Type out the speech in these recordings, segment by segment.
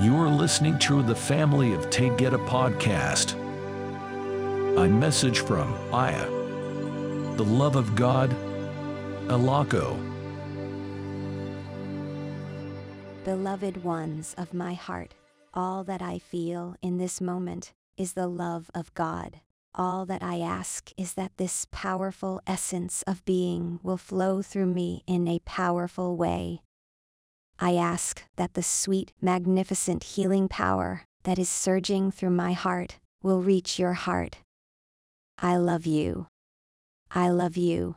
You're listening to the Family of Taygeta podcast. A message from Aya. The love of God, ELAKO. Beloved ones of my heart, all that I feel in this moment is the love of God. All that I ask is that this powerful essence of being will flow through me in a powerful way. I ask that the sweet, magnificent healing power that is surging through my heart will reach your heart. I love you. I love you.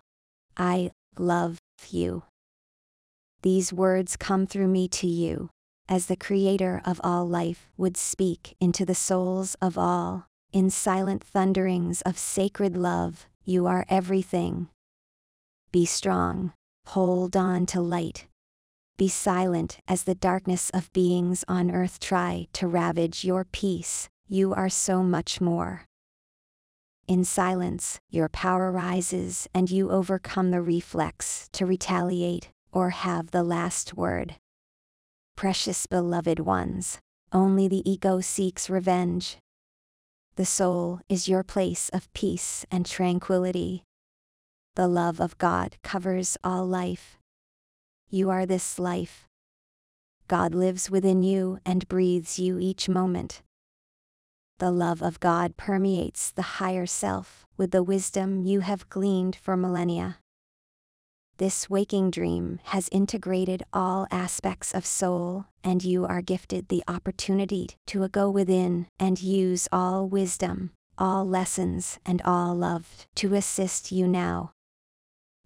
I love you. These words come through me to you, as the Creator of all life would speak into the souls of all, in silent thunderings of sacred love, you are everything. Be strong, hold on to light. Be silent as the darkness of beings on earth try to ravage your peace, you are so much more. In silence, your power rises and you overcome the reflex to retaliate or have the last word. Precious beloved ones, only the ego seeks revenge. The soul is your place of peace and tranquility. The love of God covers all life. You are this life. God lives within you and breathes you each moment. The love of God permeates the higher self with the wisdom you have gleaned for millennia. This waking dream has integrated all aspects of soul, and you are gifted the opportunity to go within and use all wisdom, all lessons, and all love to assist you now.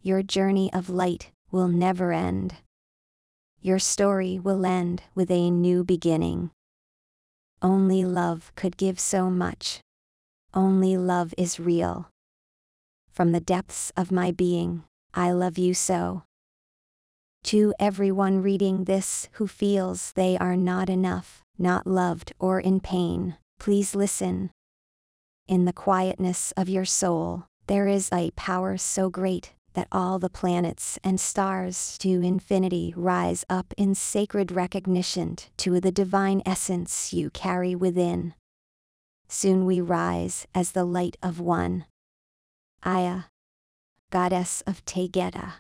Your journey of light will never end. Your story will end with a new beginning. Only love could give so much. Only love is real. From the depths of my being, I love you so. To everyone reading this who feels they are not enough, not loved, or in pain, please listen. In the quietness of your soul, there is a power so great that all the planets and stars to infinity rise up in sacred recognition to the divine essence you carry within. Soon we rise as the light of one. Aya, goddess of Taygeta.